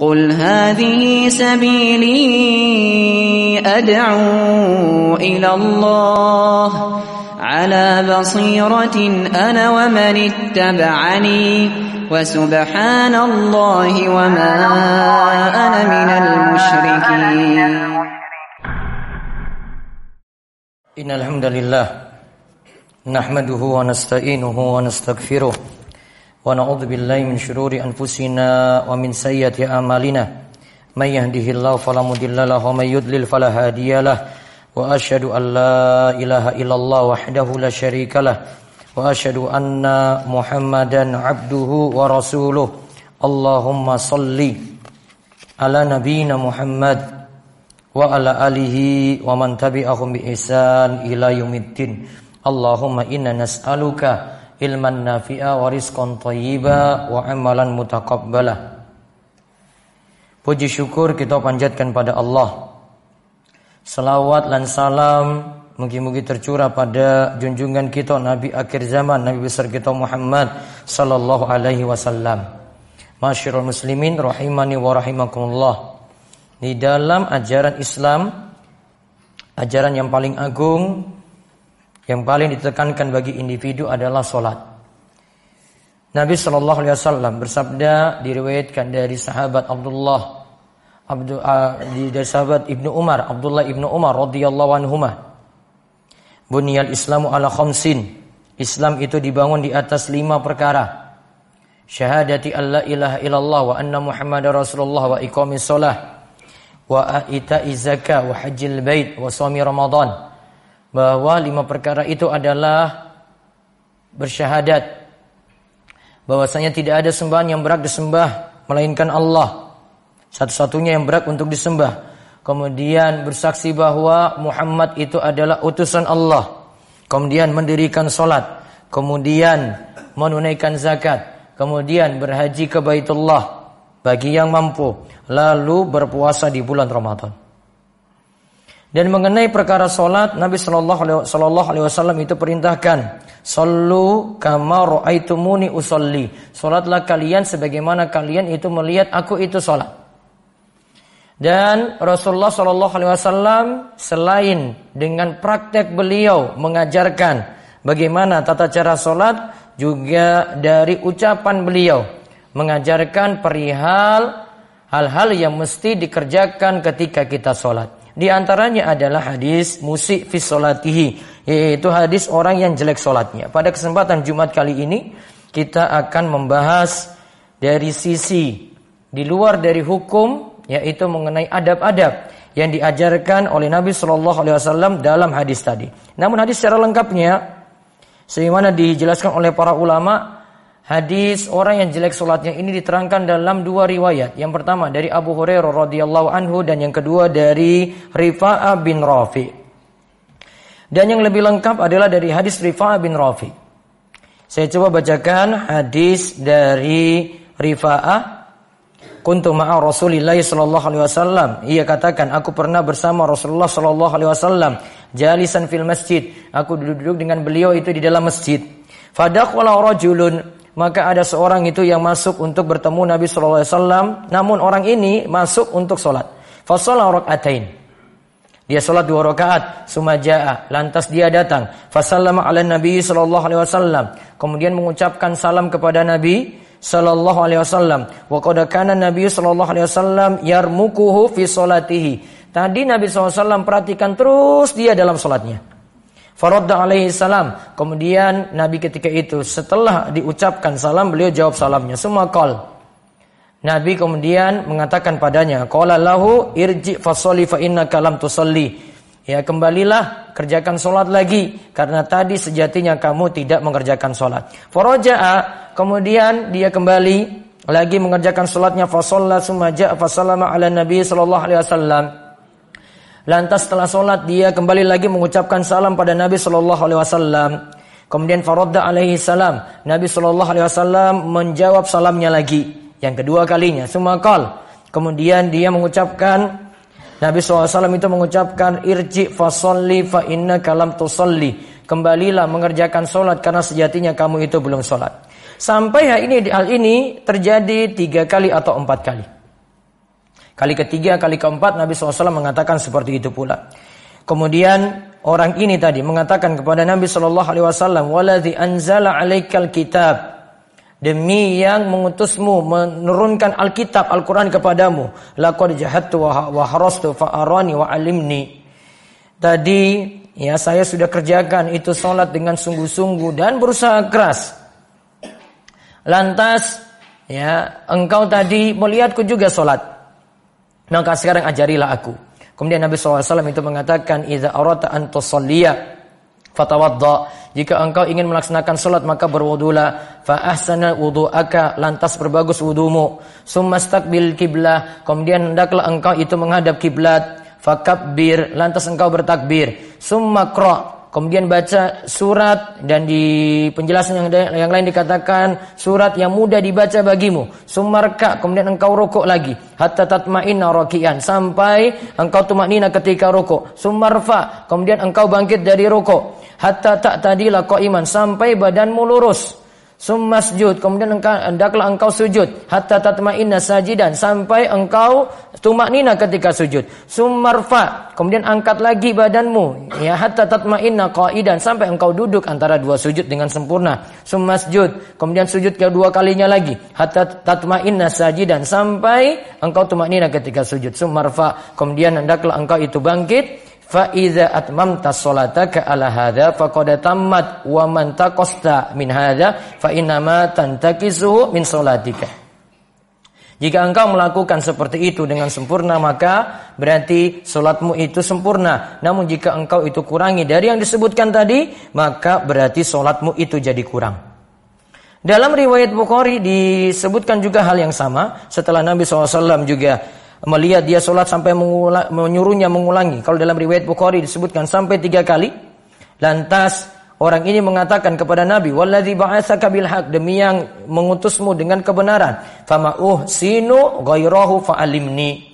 قل هذه سبيلي أدعو إلى الله على بصيرة أنا ومن اتبعني وسبحان الله وما أنا من المشركين. إن الحمد لله نحمده ونستعينه ونستغفره ونعوذ بالله من شرور أنفسنا ومن سيئة أعمالنا من يهده الله فلا مضل له ومن يضلل فلا هادي له وأشهد أن لا إله إلا الله وحده لا شريك له وأشهد أن محمدا عبده ورسوله اللهم صل على نبينا محمد وعلى آله ومن تبعهم بإحسان إلى يوم الدين اللهم إنا نسألك ilman nafi'a wa rizqan thayyiba wa amalan mutaqabbala. Puji syukur kita panjatkan pada Allah. Salawat dan salam mugi-mugi tercurah pada junjungan kita Nabi akhir zaman Nabi besar kita Muhammad sallallahu alaihi wasallam. Masyarul muslimin rahimani wa rahimakumullah. Di dalam ajaran Islam ajaran yang paling agung yang paling ditekankan bagi individu adalah solat. Nabi Shallallahu Alaihi Wasallam bersabda diriwayatkan dari sahabat Abdullah Abdul, uh, dari sahabat Ibnu Umar Abdullah Ibnu Umar radhiyallahu anhuma Bunyal Islamu ala khamsin. Islam itu dibangun di atas lima perkara. Syahadati alla ilaha illallah wa anna muhammadar rasulullah wa iqamis salah wa ita'i zakah wa hajjil bait wa suami ramadan bahwa lima perkara itu adalah bersyahadat. Bahwasanya tidak ada sembahan yang berhak disembah melainkan Allah. Satu-satunya yang berhak untuk disembah. Kemudian bersaksi bahwa Muhammad itu adalah utusan Allah. Kemudian mendirikan salat kemudian menunaikan zakat. Kemudian berhaji ke Baitullah. Bagi yang mampu. Lalu berpuasa di bulan Ramadan dan mengenai perkara solat, Nabi Shallallahu Alaihi Wasallam itu perintahkan, Sallu kama ro'aitumuni usolli. Solatlah kalian sebagaimana kalian itu melihat aku itu solat. Dan Rasulullah Shallallahu Alaihi Wasallam selain dengan praktek beliau mengajarkan bagaimana tata cara solat, juga dari ucapan beliau mengajarkan perihal hal-hal yang mesti dikerjakan ketika kita solat. Di antaranya adalah hadis musik fi solatihi, yaitu hadis orang yang jelek solatnya. Pada kesempatan Jumat kali ini kita akan membahas dari sisi di luar dari hukum, yaitu mengenai adab-adab yang diajarkan oleh Nabi Shallallahu Alaihi Wasallam dalam hadis tadi. Namun hadis secara lengkapnya, sebagaimana dijelaskan oleh para ulama, Hadis orang yang jelek solatnya ini diterangkan dalam dua riwayat. Yang pertama dari Abu Hurairah radhiyallahu anhu dan yang kedua dari Rifa'ah bin Rafi. Dan yang lebih lengkap adalah dari hadis Rifa'ah bin Rafi. Saya coba bacakan hadis dari Rifa'ah Kuntu ma'a Rasulillah sallallahu alaihi wasallam. Ia katakan, aku pernah bersama Rasulullah sallallahu alaihi wasallam jalisan fil masjid. Aku duduk-duduk dengan beliau itu di dalam masjid. Fadakhala rajulun maka ada seorang itu yang masuk untuk bertemu Nabi Shallallahu Alaihi Wasallam. Namun orang ini masuk untuk sholat. Fasolah rokaatain. Dia sholat dua rakaat. Sumaja'a. Lantas dia datang. Fasallama ala Nabi Shallallahu Alaihi Wasallam. Kemudian mengucapkan salam kepada Nabi Shallallahu Alaihi Wasallam. Wa kana Nabi Shallallahu Alaihi Wasallam yarmukuhu fi solatihi. Tadi Nabi SAW perhatikan terus dia dalam sholatnya. Faradda alaihi salam. Kemudian Nabi ketika itu setelah diucapkan salam beliau jawab salamnya. Semua kal. Nabi kemudian mengatakan padanya, "Qala lahu irji fasolli fa innaka lam tusalli." Ya, kembalilah kerjakan solat lagi karena tadi sejatinya kamu tidak mengerjakan solat. Faraja'a, kemudian dia kembali lagi mengerjakan solatnya fasalla summa ja'a fasallama ala nabi sallallahu alaihi wasallam. Lantas setelah sholat dia kembali lagi mengucapkan salam pada Nabi Shallallahu Alaihi Wasallam. Kemudian Farodda alaihi salam. Nabi Shallallahu Alaihi Wasallam menjawab salamnya lagi. Yang kedua kalinya. Semua kal. Kemudian dia mengucapkan Nabi SAW itu mengucapkan irji fasolli fa inna kalam tusolli. Kembalilah mengerjakan sholat karena sejatinya kamu itu belum sholat. Sampai hal ini hal ini terjadi tiga kali atau empat kali. Kali ketiga, kali keempat Nabi SAW mengatakan seperti itu pula. Kemudian orang ini tadi mengatakan kepada Nabi Shallallahu Alaihi Wasallam, "Waladhi anzala alaikal kitab." Demi yang mengutusmu menurunkan Alkitab Al-Quran kepadamu. Laqad jahattu wa harastu fa'arani wa alimni. Tadi ya saya sudah kerjakan itu sholat dengan sungguh-sungguh dan berusaha keras. Lantas ya engkau tadi melihatku juga sholat. Maka sekarang ajarilah aku. Kemudian Nabi SAW itu mengatakan, Iza arata an tusalliya fatawadda. Jika engkau ingin melaksanakan salat maka berwudulah. Fa ahsana wudu'aka lantas berbagus wudumu. Summa staqbil kiblah. Kemudian hendaklah engkau itu menghadap kiblat. Fakabbir lantas engkau bertakbir. Summa qra Kemudian baca surat dan di penjelasan yang, yang lain dikatakan surat yang mudah dibaca bagimu. Sumarka kemudian engkau rokok lagi. Hatta tatma'inna rokian sampai engkau tumaknina ketika rokok. Sumarfa kemudian engkau bangkit dari rokok. Hatta tak tadilah iman sampai badanmu lurus. Summasjud kemudian engkau hendaklah engkau sujud. Hatta tatma'inna sajidan. Sampai engkau tumaknina ketika sujud. Summarfa kemudian angkat lagi badanmu. Ya hatta tatma'inna qaidan. Sampai engkau duduk antara dua sujud dengan sempurna. Summasjud kemudian sujud kedua kalinya lagi. Hatta tatma'inna sajidan. Sampai engkau tumaknina ketika sujud. Summarfa kemudian hendaklah engkau itu bangkit Fa idza atmamta salataka ala hadza faqad tammat wa man taqasta min hadza fa tantakisu min salatika. Jika engkau melakukan seperti itu dengan sempurna maka berarti solatmu itu sempurna. Namun jika engkau itu kurangi dari yang disebutkan tadi maka berarti solatmu itu jadi kurang. Dalam riwayat Bukhari disebutkan juga hal yang sama setelah Nabi SAW juga melihat dia sholat sampai mengulang, menyuruhnya mengulangi. Kalau dalam riwayat Bukhari disebutkan sampai tiga kali. Lantas orang ini mengatakan kepada Nabi, "Walladzi ba'atsaka bil haq," demi yang mengutusmu dengan kebenaran. Fama sinu ghairahu fa'alimni.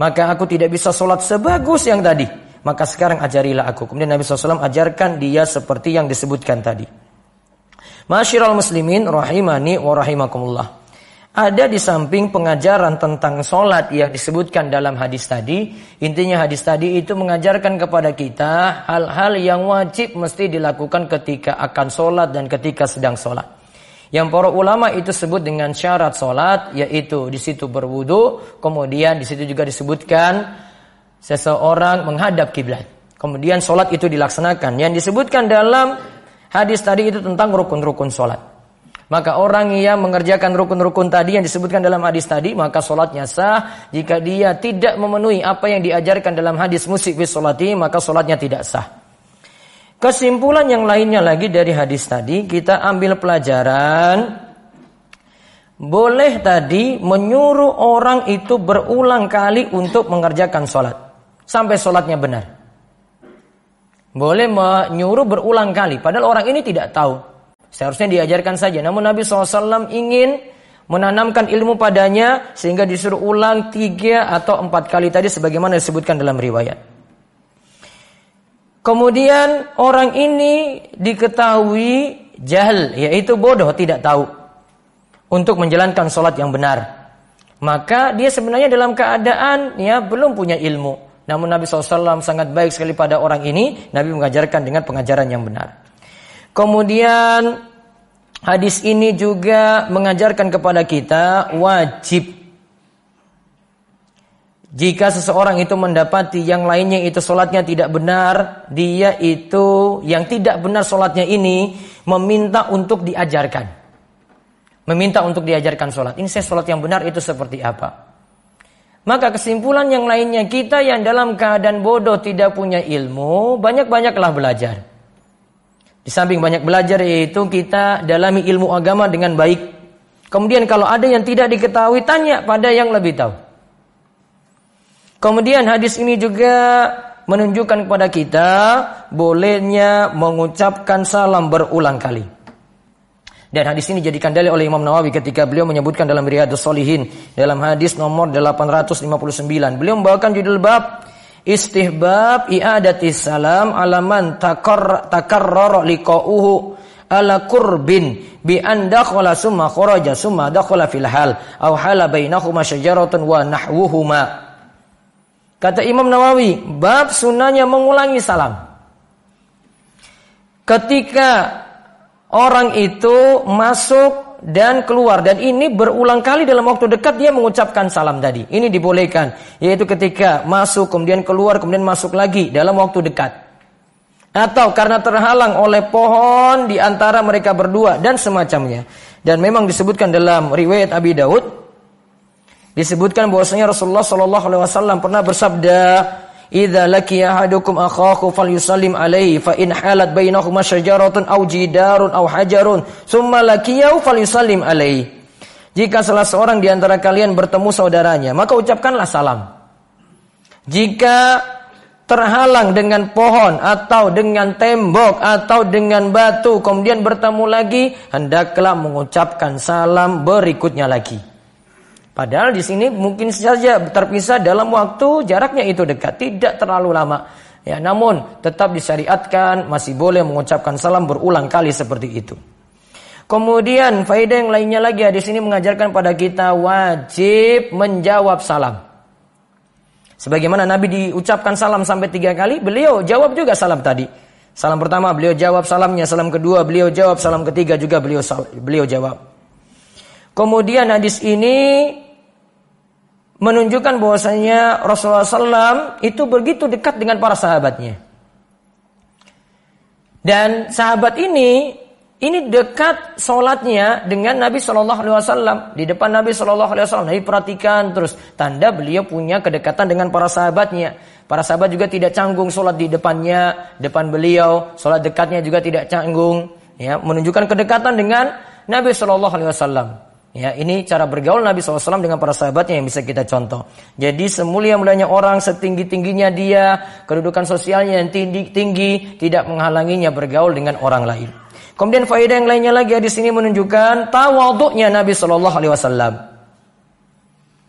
Maka aku tidak bisa sholat sebagus yang tadi. Maka sekarang ajarilah aku. Kemudian Nabi SAW ajarkan dia seperti yang disebutkan tadi. Masyiral muslimin rahimani wa rahimakumullah. Ada di samping pengajaran tentang sholat yang disebutkan dalam hadis tadi. Intinya hadis tadi itu mengajarkan kepada kita hal-hal yang wajib mesti dilakukan ketika akan sholat dan ketika sedang sholat. Yang para ulama itu sebut dengan syarat sholat, yaitu di situ berwudu, kemudian di situ juga disebutkan seseorang menghadap kiblat. Kemudian sholat itu dilaksanakan. Yang disebutkan dalam hadis tadi itu tentang rukun-rukun sholat. Maka orang yang mengerjakan rukun-rukun tadi yang disebutkan dalam hadis tadi, maka solatnya sah. Jika dia tidak memenuhi apa yang diajarkan dalam hadis musik fi solati, maka solatnya tidak sah. Kesimpulan yang lainnya lagi dari hadis tadi, kita ambil pelajaran. Boleh tadi menyuruh orang itu berulang kali untuk mengerjakan solat. Sampai solatnya benar. Boleh menyuruh berulang kali. Padahal orang ini tidak tahu. Seharusnya diajarkan saja. Namun Nabi SAW ingin menanamkan ilmu padanya sehingga disuruh ulang tiga atau empat kali tadi sebagaimana disebutkan dalam riwayat. Kemudian orang ini diketahui jahil, yaitu bodoh, tidak tahu untuk menjalankan sholat yang benar. Maka dia sebenarnya dalam keadaan ya belum punya ilmu. Namun Nabi SAW sangat baik sekali pada orang ini. Nabi mengajarkan dengan pengajaran yang benar. Kemudian hadis ini juga mengajarkan kepada kita wajib jika seseorang itu mendapati yang lainnya itu solatnya tidak benar, dia itu yang tidak benar solatnya ini meminta untuk diajarkan. Meminta untuk diajarkan solat. Ini saya solat yang benar itu seperti apa? Maka kesimpulan yang lainnya kita yang dalam keadaan bodoh tidak punya ilmu, banyak-banyaklah belajar. Di samping banyak belajar yaitu kita dalami ilmu agama dengan baik. Kemudian kalau ada yang tidak diketahui tanya pada yang lebih tahu. Kemudian hadis ini juga menunjukkan kepada kita bolehnya mengucapkan salam berulang kali. Dan hadis ini dijadikan dalil oleh Imam Nawawi ketika beliau menyebutkan dalam Riyadhus Shalihin dalam hadis nomor 859. Beliau membawakan judul bab istihbab i'adati salam alaman takar takarrara liqa'uhu ala kurbin bi an dakhala summa kharaja summa dakhala fil hal aw hala bainahuma syajaratun wa nahwuhuma. Kata Imam Nawawi, bab sunnahnya mengulangi salam. Ketika orang itu masuk dan keluar dan ini berulang kali dalam waktu dekat dia mengucapkan salam tadi. Ini dibolehkan yaitu ketika masuk kemudian keluar kemudian masuk lagi dalam waktu dekat. Atau karena terhalang oleh pohon di antara mereka berdua dan semacamnya. Dan memang disebutkan dalam riwayat Abi Daud disebutkan bahwasanya Rasulullah Shallallahu alaihi wasallam pernah bersabda Idza laki ahadukum akhahu falyusallim alaihi fa in halat bainahuma syajaratun aw jidarun aw hajarun summa lakiyahu falyusallim alaihi. Jika salah seorang di antara kalian bertemu saudaranya, maka ucapkanlah salam. Jika terhalang dengan pohon atau dengan tembok atau dengan batu kemudian bertemu lagi, hendaklah mengucapkan salam berikutnya lagi. Padahal di sini mungkin saja terpisah dalam waktu jaraknya itu dekat, tidak terlalu lama. Ya, namun tetap disyariatkan masih boleh mengucapkan salam berulang kali seperti itu. Kemudian faedah yang lainnya lagi di sini mengajarkan pada kita wajib menjawab salam. Sebagaimana Nabi diucapkan salam sampai tiga kali, beliau jawab juga salam tadi. Salam pertama beliau jawab salamnya, salam kedua beliau jawab, salam ketiga juga beliau beliau jawab. Kemudian hadis ini menunjukkan bahwasanya Rasulullah SAW itu begitu dekat dengan para sahabatnya. Dan sahabat ini ini dekat sholatnya dengan Nabi Shallallahu Alaihi Wasallam di depan Nabi Shallallahu Alaihi Wasallam. Nabi perhatikan terus tanda beliau punya kedekatan dengan para sahabatnya. Para sahabat juga tidak canggung sholat di depannya, depan beliau. Sholat dekatnya juga tidak canggung. Ya, menunjukkan kedekatan dengan Nabi Shallallahu Alaihi Wasallam. Ya, ini cara bergaul Nabi SAW dengan para sahabatnya yang bisa kita contoh. Jadi semulia mulanya orang, setinggi tingginya dia, kedudukan sosialnya yang tinggi tinggi tidak menghalanginya bergaul dengan orang lain. Kemudian faedah yang lainnya lagi di sini menunjukkan tawaduknya Nabi Shallallahu Alaihi Wasallam.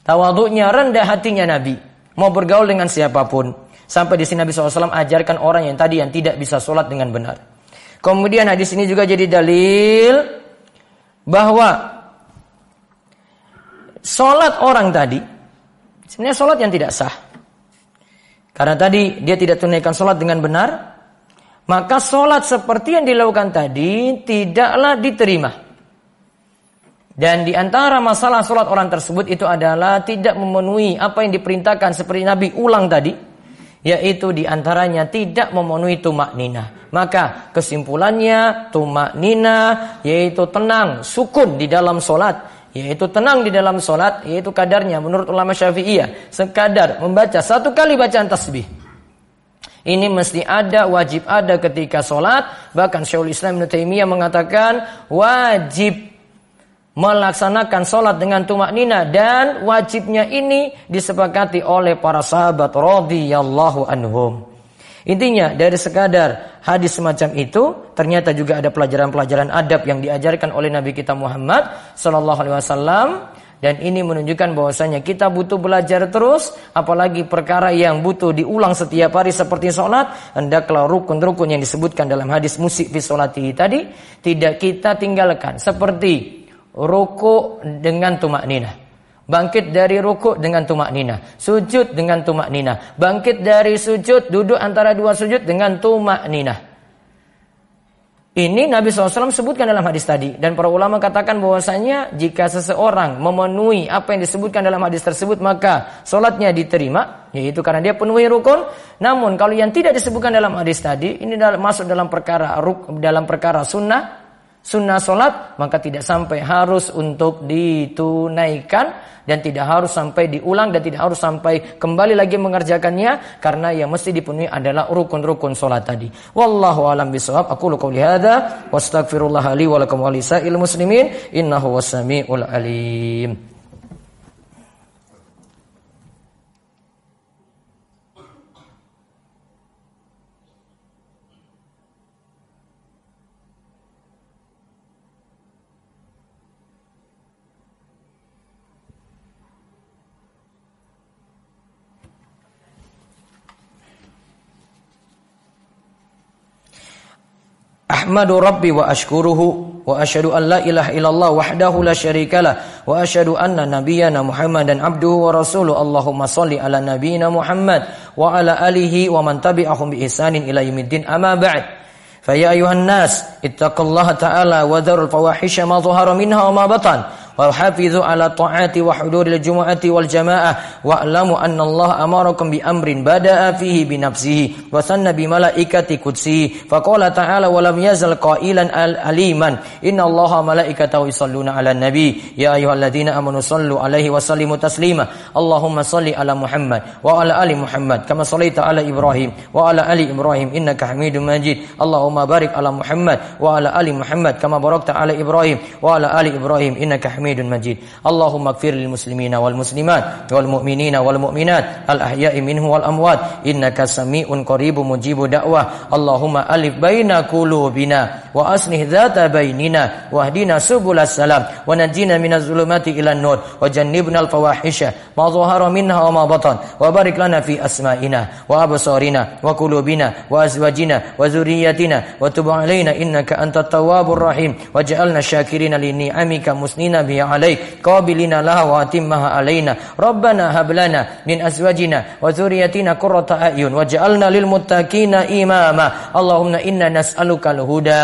Tawaduknya rendah hatinya Nabi, mau bergaul dengan siapa pun. Sampai di sini Nabi SAW ajarkan orang yang tadi yang tidak bisa sholat dengan benar. Kemudian hadis ini juga jadi dalil bahwa Sholat orang tadi, sebenarnya sholat yang tidak sah. Karena tadi dia tidak tunaikan sholat dengan benar, maka sholat seperti yang dilakukan tadi tidaklah diterima. Dan di antara masalah sholat orang tersebut itu adalah tidak memenuhi apa yang diperintahkan seperti Nabi ulang tadi, yaitu di antaranya tidak memenuhi tumak nina. Maka kesimpulannya tumak nina yaitu tenang, sukun di dalam sholat yaitu tenang di dalam solat, yaitu kadarnya menurut ulama syafi'iyah, sekadar membaca satu kali bacaan tasbih. Ini mesti ada, wajib ada ketika solat. Bahkan Syaikhul Islam Ibn Taimiyah mengatakan wajib melaksanakan solat dengan tumak nina dan wajibnya ini disepakati oleh para sahabat radhiyallahu anhum. Intinya dari sekadar hadis semacam itu ternyata juga ada pelajaran-pelajaran adab yang diajarkan oleh Nabi kita Muhammad Sallallahu Alaihi Wasallam. Dan ini menunjukkan bahwasanya kita butuh belajar terus apalagi perkara yang butuh diulang setiap hari seperti sholat hendaklah rukun-rukun yang disebutkan dalam hadis musik fi tadi tidak kita tinggalkan. Seperti ruku dengan tumak ninah Bangkit dari ruku dengan tumak nina. Sujud dengan tumak nina. Bangkit dari sujud, duduk antara dua sujud dengan tumak nina. Ini Nabi SAW sebutkan dalam hadis tadi. Dan para ulama katakan bahwasanya jika seseorang memenuhi apa yang disebutkan dalam hadis tersebut, maka sholatnya diterima. Yaitu karena dia penuhi rukun. Namun kalau yang tidak disebutkan dalam hadis tadi, ini masuk dalam perkara dalam perkara sunnah. Sunnah sholat, maka tidak sampai harus untuk ditunaikan dan tidak harus sampai diulang dan tidak harus sampai kembali lagi mengerjakannya karena yang mesti dipenuhi adalah rukun-rukun salat tadi. Wallahu alam bisawab. Aku lu qauli hadza wastaghfirullah li wa lakum wa muslimin innahu wasamiul alim. أحمد ربي وأشكره وأشهد أن لا إله إلا الله وحده لا شريك له وأشهد أن نبينا محمدا عبده ورسوله. اللهم صل على نبينا محمد وعلى آله ومن تبعهم بإحسان إلى يوم الدين. أما بعد فيا أيها الناس اتقوا الله تعالى وذروا الفواحش ما ظهر منها وما بطن. وحافظوا على الطاعات وحضور الجمعة والجماعة واعلموا أن الله أمركم بأمر بدأ فيه بنفسه وثنى بملائكة قدسه فقال تعالى ولم يزل قائلا أليما إن الله ملائكته يصلون على النبي. يا أيها الذين آمنوا صلوا عليه وسلموا تسليما. اللهم صل على محمد وعلى آل محمد كما صليت على إبراهيم وعلى آل إبراهيم إنك حميد مجيد. اللهم بارك على محمد وعلى آل محمد كما باركت على إبراهيم وعلى آل إبراهيم إنك حميد حميد مجيد اللهم اغفر للمسلمين والمسلمات والمؤمنين والمؤمنات الأحياء منه والأموات إنك سميع قريب مجيب دعوة اللهم ألف بين قلوبنا وأصلح ذات بيننا واهدنا سبل السلام ونجينا من الظلمات إلى النور وجنبنا الفواحش ما ظهر منها وما بطن وبارك لنا في أسمائنا وأبصارنا وقلوبنا وأزواجنا وذرياتنا وتب علينا إنك أنت التواب الرحيم وجعلنا شاكرين لنعمك مسنين ni'ami 'alaik qabilina laha wa atimmaha 'alaina. Rabbana hab lana min azwajina wa dzurriyyatina qurrata a'yun waj'alna lil muttaqina imama. Allahumma inna nas'aluka al huda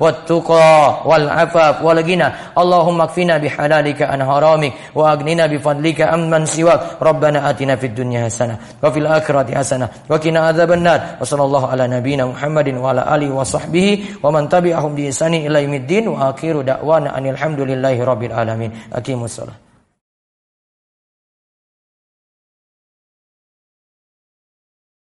wat tuqa wal afaf wal ghina. Allahumma kfina bihalalika an haramik wa aghnina bifadlika amman siwak. Rabbana atina fid dunya hasanah wa fil akhirati hasanah wa qina adzabannar wa sallallahu ala nabiyyina Muhammadin wa ala alihi wa sahbihi wa man tabi'ahum bi ihsani ila yaumiddin wa akhiru da'wana anil hamdulillahi rabbil العالمين. أقيموا الصلاة.